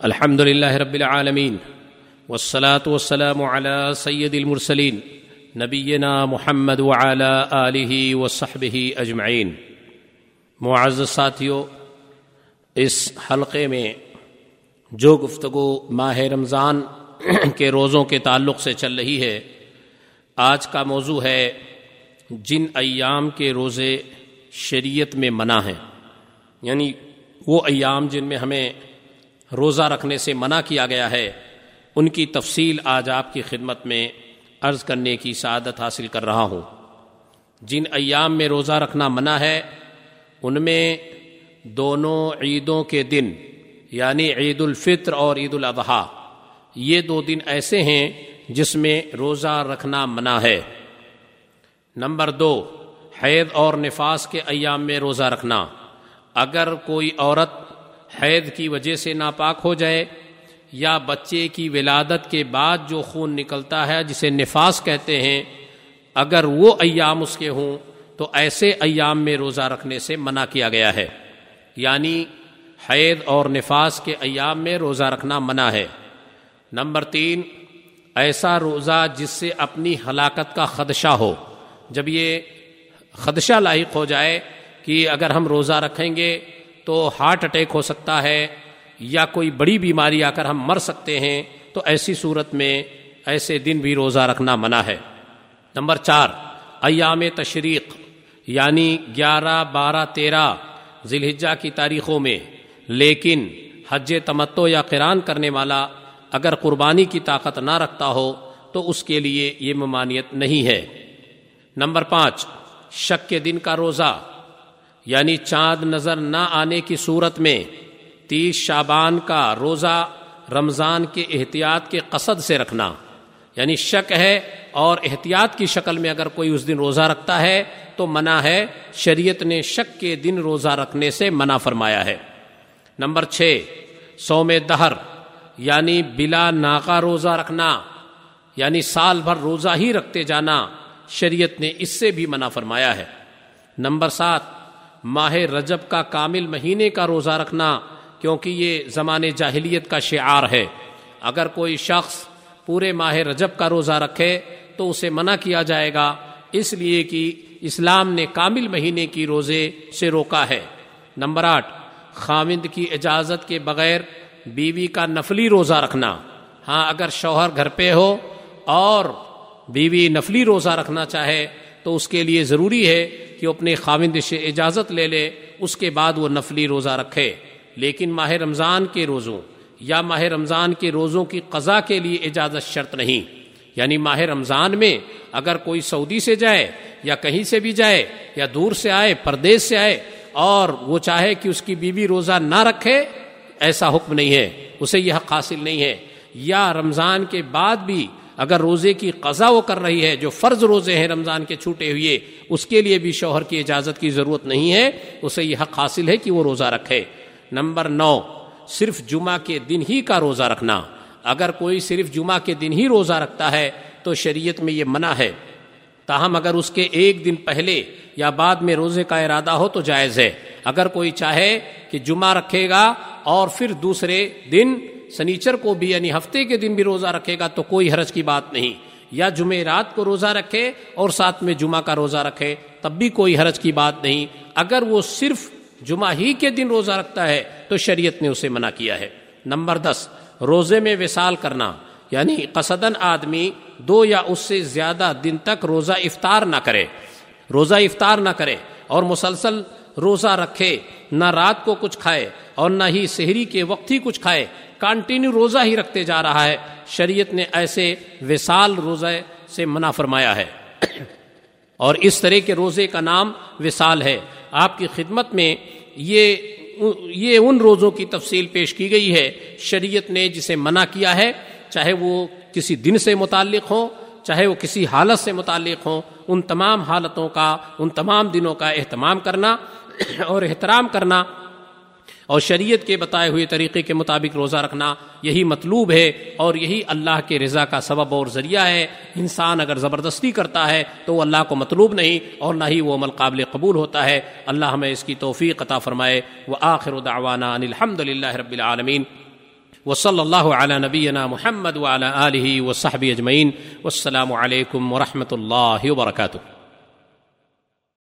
الحمد لله رب العالمين والصلاة والسلام على سيد المرسلين نبينا محمد وعلى آله وصحبه أجمعين معزز ساتھیو، اس حلقے میں جو گفتگو ماہ رمضان کے روزوں کے تعلق سے چل رہی ہے، آج کا موضوع ہے جن ایام کے روزے شریعت میں منع ہیں۔ یعنی وہ ایام جن میں ہمیں روزہ رکھنے سے منع کیا گیا ہے۔ ان کی تفصیل آج آپ کی خدمت میں عرض کرنے کی سعادت حاصل کر رہا ہوں۔ جن ایام میں روزہ رکھنا منع ہے، ان میں دونوں عیدوں کے دن یعنی عید الفطر اور عید الاضحیٰ، یہ دو دن ایسے ہیں جس میں روزہ رکھنا منع ہے۔ نمبر دو، حید اور نفاس کے ایام میں روزہ رکھنا۔ اگر کوئی عورت حید کی وجہ سے ناپاک ہو جائے یا بچے کی ولادت کے بعد جو خون نکلتا ہے جسے نفاس کہتے ہیں، اگر وہ ایام اس کے ہوں تو ایسے ایام میں روزہ رکھنے سے منع کیا گیا ہے۔ یعنی حید اور نفاس کے ایام میں روزہ رکھنا منع ہے۔ نمبر تین، ایسا روزہ جس سے اپنی ہلاکت کا خدشہ ہو۔ جب یہ خدشہ لاحق ہو جائے کہ اگر ہم روزہ رکھیں گے تو ہارٹ اٹیک ہو سکتا ہے یا کوئی بڑی بیماری آ کر ہم مر سکتے ہیں، تو ایسی صورت میں ایسے دن بھی روزہ رکھنا منع ہے۔ نمبر چار، ایام تشریق یعنی گیارہ، بارہ، تیرہ ذی الحجہ کی تاریخوں میں۔ لیکن حج تمتو یا قران کرنے والا اگر قربانی کی طاقت نہ رکھتا ہو، تو اس کے لیے یہ ممانعت نہیں ہے۔ نمبر پانچ، شک کے دن کا روزہ۔ یعنی چاند نظر نہ آنے کی صورت میں تیس شابان کا روزہ رمضان کے احتیاط کے قصد سے رکھنا۔ یعنی شک ہے اور احتیاط کی شکل میں اگر کوئی اس دن روزہ رکھتا ہے تو منع ہے۔ شریعت نے شک کے دن روزہ رکھنے سے منع فرمایا ہے۔ نمبر چھ سوم دہر یعنی بلا ناکا روزہ رکھنا یعنی سال بھر روزہ ہی رکھتے جانا، شریعت نے اس سے بھی منع فرمایا ہے۔ نمبر سات ماہ رجب کا کامل مہینے کا روزہ رکھنا کیونکہ یہ زمان جاہلیت کا شعار ہے۔ اگر کوئی شخص پورے ماہ رجب کا روزہ رکھے تو اسے منع کیا جائے گا، اس لیے کہ اسلام نے کامل مہینے کی روزے سے روکا ہے۔ نمبر آٹھ خامند کی اجازت کے بغیر بیوی کا نفلی روزہ رکھنا۔ ہاں اگر شوہر گھر پہ ہو اور بیوی نفلی روزہ رکھنا چاہے تو اس کے لیے ضروری ہے کہ وہ اپنے خاوند سے اجازت لے لے، اس کے بعد وہ نفلی روزہ رکھے۔ لیکن ماہ رمضان کے روزوں یا ماہ رمضان کے روزوں کی قضا کے لیے اجازت شرط نہیں۔ یعنی ماہ رمضان میں اگر کوئی سعودی سے جائے یا کہیں سے بھی جائے یا دور سے آئے، پردیش سے آئے اور وہ چاہے کہ اس کی بیوی روزہ نہ رکھے، ایسا حکم نہیں ہے۔ اسے یہ حق حاصل نہیں ہے۔ یا رمضان کے بعد بھی اگر روزے کی قضا وہ کر رہی ہے جو فرض روزے ہیں رمضان کے چھوٹے ہوئے، اس کے لیے بھی شوہر کی اجازت کی ضرورت نہیں ہے، اسے یہ حق حاصل ہے کہ وہ روزہ رکھے۔ نمبر نو، صرف جمعہ کے دن ہی کا روزہ رکھنا۔ اگر کوئی صرف جمعہ کے دن ہی روزہ رکھتا ہے تو شریعت میں یہ منع ہے۔ تاہم اگر اس کے ایک دن پہلے یا بعد میں روزے کا ارادہ ہو تو جائز ہے۔ اگر کوئی چاہے کہ جمعہ رکھے گا اور پھر دوسرے دن سنیچر کو بھی یعنی ہفتے کے دن بھی روزہ رکھے گا تو کوئی حرج کی بات نہیں۔ یا جمعرات کو روزہ رکھے اور ساتھ میں جمعہ کا روزہ رکھے، تب بھی کوئی حرج کی بات نہیں۔ اگر وہ صرف جمعہ ہی کے دن روزہ رکھتا ہے تو شریعت نے اسے منع کیا ہے۔ نمبر دس، روزے میں وصال کرنا۔ یعنی قصدن آدمی دو یا اس سے زیادہ دن تک روزہ افطار نہ کرے۔ روزہ افطار نہ کرے اور مسلسل روزہ رکھے، نہ رات کو کچھ کھائے۔ اور نہ ہی شہری کے وقت ہی کچھ کھائے، کانٹینیو روزہ ہی رکھتے جا رہا ہے۔ شریعت نے ایسے وصال روزے سے منع فرمایا ہے۔ اور اس طرح کے روزے کا نام وصال ہے۔ آپ کی خدمت میں یہ یہ ان روزوں کی تفصیل پیش کی گئی ہے۔ شریعت نے جسے منع کیا ہے، چاہے وہ کسی دن سے متعلق ہوں، چاہے وہ کسی حالت سے متعلق ہوں، ان تمام حالتوں کا، ان تمام دنوں کا اہتمام کرنا اور احترام کرنا اور شریعت کے بتائے ہوئے طریقے کے مطابق روزہ رکھنا یہی مطلوب ہے اور یہی اللہ کے رضا کا سبب اور ذریعہ ہے۔ انسان اگر زبردستی کرتا ہے تو وہ اللہ کو مطلوب نہیں اور نہ ہی وہ عمل قابل قبول ہوتا ہے۔ اللہ ہمیں اس کی توفیق عطا فرمائے۔ وہ آخر دعوانا الحمد للہ رب العالمین۔ وصلی اللہ علی نبینا محمد وعلی آلہ وصحبہ اجمعین۔ والسلام علیکم ورحمۃ اللہ وبرکاتہ۔